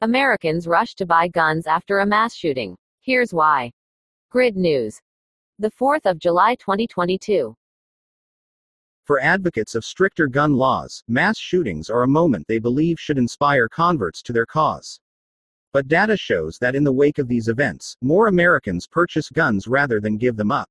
Americans rush to buy guns after a mass shooting. Here's why. Grid News. The 4th of July 2022. For advocates of stricter gun laws, mass shootings are a moment they believe should inspire converts to their cause. But data shows that in the wake of these events, more Americans purchase guns rather than give them up.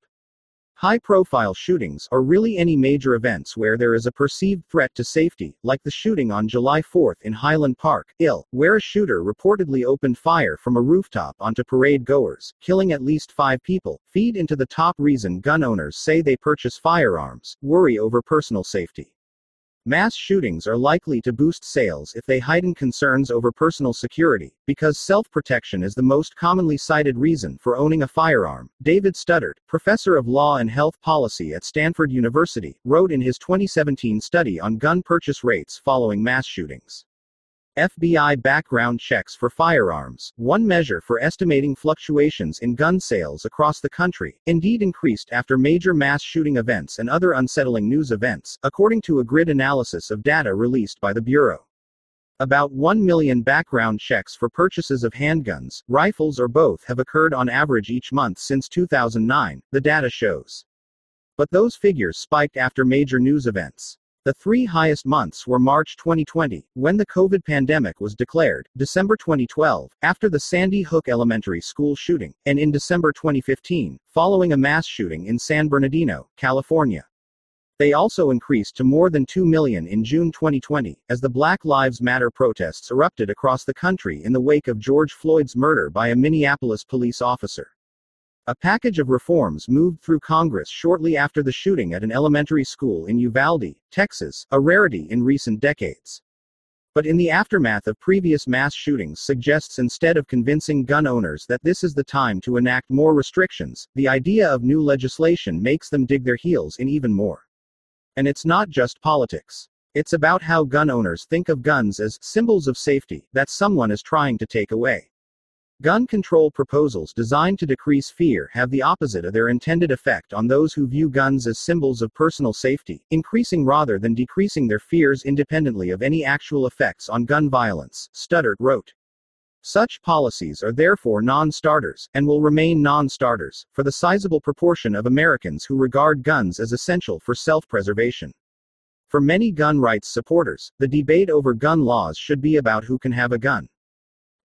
High profile shootings are really any major events where there is a perceived threat to safety, like the shooting on July 4 in Highland Park, Ill, where a shooter reportedly opened fire from a rooftop onto parade goers, killing at least five people, feed into the top reason gun owners say they purchase firearms worry over personal safety. Mass shootings are likely to boost sales if they heighten concerns over personal security, because self protection is the most commonly cited reason for owning a firearm. David Studdert, professor of law and health policy at Stanford University, wrote in his 2017 study on gun purchase rates following mass shootings. FBI background checks for firearms, one measure for estimating fluctuations in gun sales across the country, indeed increased after major mass shooting events and other unsettling news events, according to a grid analysis of data released by the Bureau. About 1 million background checks for purchases of handguns, rifles, or both have occurred on average each month since 2009, the data shows. But those figures spiked after major news events. The three highest months were March 2020, when the COVID pandemic was declared, December 2012, after the Sandy Hook Elementary School shooting, and in December 2015, following a mass shooting in San Bernardino, California. They also increased to more than 2 million in June 2020, as the Black Lives Matter protests erupted across the country in the wake of George Floyd's murder by a Minneapolis police officer. A package of reforms moved through Congress shortly after the shooting at an elementary school in Uvalde, Texas, a rarity in recent decades. But in the aftermath of previous mass shootings suggests instead of convincing gun owners that this is the time to enact more restrictions, the idea of new legislation makes them dig their heels in even more. And it's not just politics. It's about how gun owners think of guns as symbols of safety that someone is trying to take away. Gun control proposals designed to decrease fear have the opposite of their intended effect on those who view guns as symbols of personal safety, increasing rather than decreasing their fears independently of any actual effects on gun violence, Studdert wrote. Such policies are therefore non starters, and will remain non starters, for the sizable proportion of Americans who regard guns as essential for self preservation. For many gun rights supporters, the debate over gun laws should be about who can have a gun.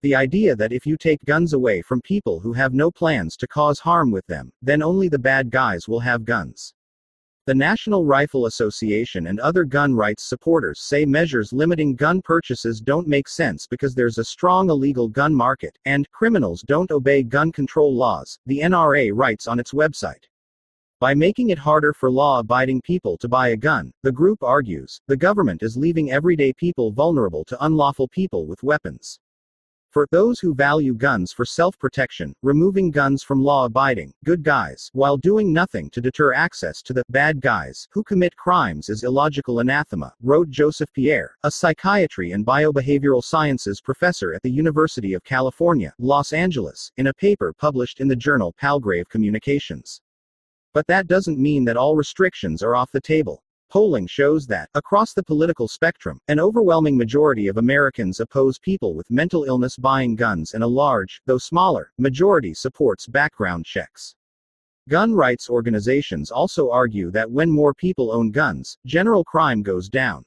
The idea that if you take guns away from people who have no plans to cause harm with them, then only the bad guys will have guns. The National Rifle Association and other gun rights supporters say measures limiting gun purchases don't make sense because there's a strong illegal gun market, and criminals don't obey gun control laws, the NRA writes on its website. By making it harder for law abiding people to buy a gun, the group argues, the government is leaving everyday people vulnerable to unlawful people with weapons. For those who value guns for self protection, removing guns from law abiding, good guys, while doing nothing to deter access to the bad guys who commit crimes is illogical anathema, wrote Joseph Pierre, a psychiatry and biobehavioral sciences professor at the University of California, Los Angeles, in a paper published in the journal Palgrave Communications. But that doesn't mean that all restrictions are off the table. Polling shows that, across the political spectrum, an overwhelming majority of Americans oppose people with mental illness buying guns, and a large, though smaller, majority supports background checks. Gun rights organizations also argue that when more people own guns, general crime goes down.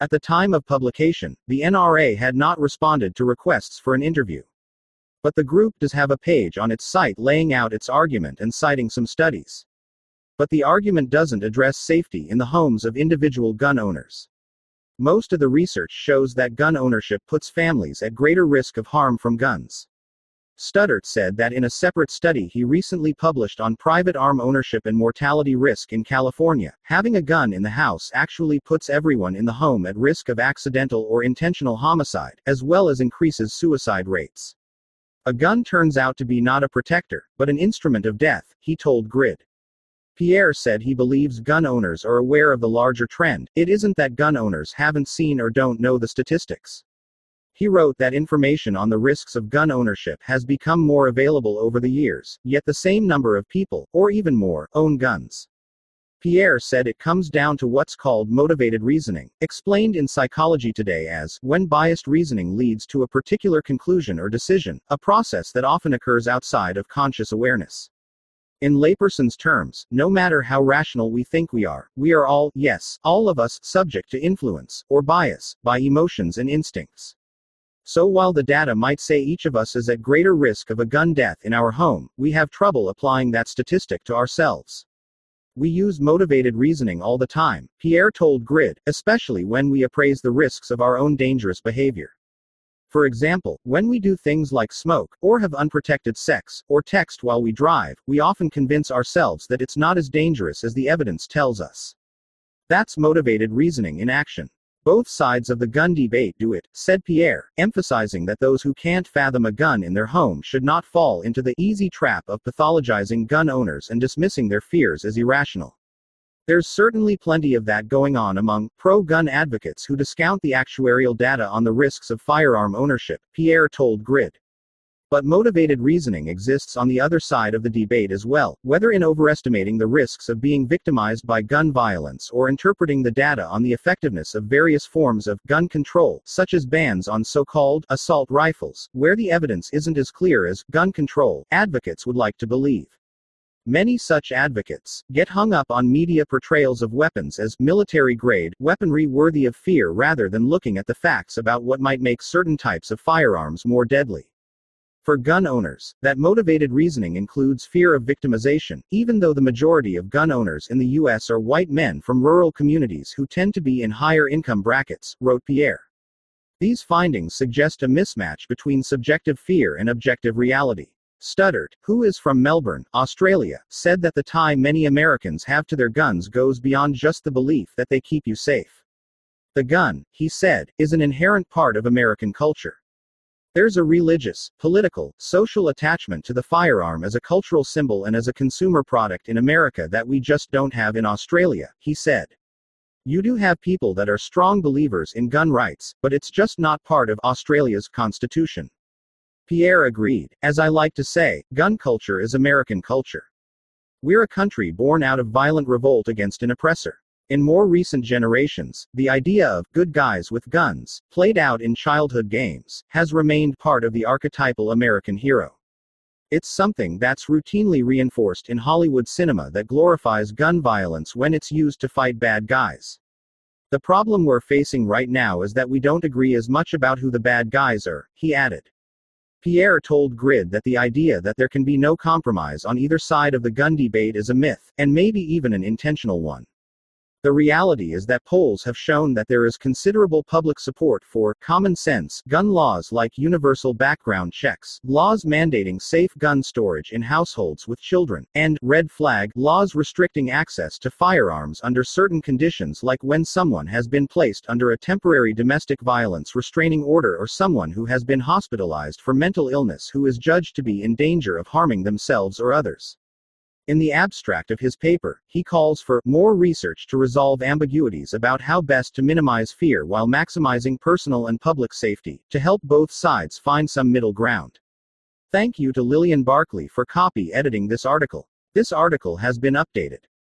At the time of publication, the NRA had not responded to requests for an interview. But the group does have a page on its site laying out its argument and citing some studies. But the argument doesn't address safety in the homes of individual gun owners. Most of the research shows that gun ownership puts families at greater risk of harm from guns. Studdert said that in a separate study he recently published on private arm ownership and mortality risk in California, having a gun in the house actually puts everyone in the home at risk of accidental or intentional homicide, as well as increases suicide rates. A gun turns out to be not a protector, but an instrument of death, he told Grid. Pierre said he believes gun owners are aware of the larger trend, it isn't that gun owners haven't seen or don't know the statistics. He wrote that information on the risks of gun ownership has become more available over the years, yet the same number of people, or even more, own guns. Pierre said it comes down to what's called motivated reasoning, explained in Psychology Today as when biased reasoning leads to a particular conclusion or decision, a process that often occurs outside of conscious awareness. In layperson's terms, no matter how rational we think we are, we are all, yes, all of us, subject to influence, or bias, by emotions and instincts. So while the data might say each of us is at greater risk of a gun death in our home, we have trouble applying that statistic to ourselves. We use motivated reasoning all the time, Pierre told Grid, especially when we appraise the risks of our own dangerous behavior. For example, when we do things like smoke, or have unprotected sex, or text while we drive, we often convince ourselves that it's not as dangerous as the evidence tells us. That's motivated reasoning in action. Both sides of the gun debate do it, said Pierre, emphasizing that those who can't fathom a gun in their home should not fall into the easy trap of pathologizing gun owners and dismissing their fears as irrational. There's certainly plenty of that going on among pro gun advocates who discount the actuarial data on the risks of firearm ownership, Pierre told Grid. But motivated reasoning exists on the other side of the debate as well, whether in overestimating the risks of being victimized by gun violence or interpreting the data on the effectiveness of various forms of gun control, such as bans on so called assault rifles, where the evidence isn't as clear as gun control, advocates would like to believe. Many such advocates get hung up on media portrayals of weapons as military grade weaponry worthy of fear rather than looking at the facts about what might make certain types of firearms more deadly. For gun owners, that motivated reasoning includes fear of victimization, even though the majority of gun owners in the U.S. are white men from rural communities who tend to be in higher income brackets, wrote Pierre. These findings suggest a mismatch between subjective fear and objective reality. Studdert, who is from Melbourne, Australia, said that the tie many Americans have to their guns goes beyond just the belief that they keep you safe. The gun, he said, is an inherent part of American culture. There's a religious, political, social attachment to the firearm as a cultural symbol and as a consumer product in America that we just don't have in Australia, he said. You do have people that are strong believers in gun rights, but it's just not part of Australia's constitution. Pierre agreed. As I like to say, gun culture is American culture. We're a country born out of violent revolt against an oppressor. In more recent generations, the idea of good guys with guns, played out in childhood games, has remained part of the archetypal American hero. It's something that's routinely reinforced in Hollywood cinema that glorifies gun violence when it's used to fight bad guys. The problem we're facing right now is that we don't agree as much about who the bad guys are, he added. Pierre told Grid that the idea that there can be no compromise on either side of the gun debate is a myth, and maybe even an intentional one. The reality is that polls have shown that there is considerable public support for common sense gun laws like universal background checks, laws mandating safe gun storage in households with children, and red flag laws restricting access to firearms under certain conditions like when someone has been placed under a temporary domestic violence restraining order or someone who has been hospitalized for mental illness who is judged to be in danger of harming themselves or others. In the abstract of his paper, he calls for more research to resolve ambiguities about how best to minimize fear while maximizing personal and public safety, to help both sides find some middle ground. Thank you to Lillian Barkley for copy editing this article. This article has been updated.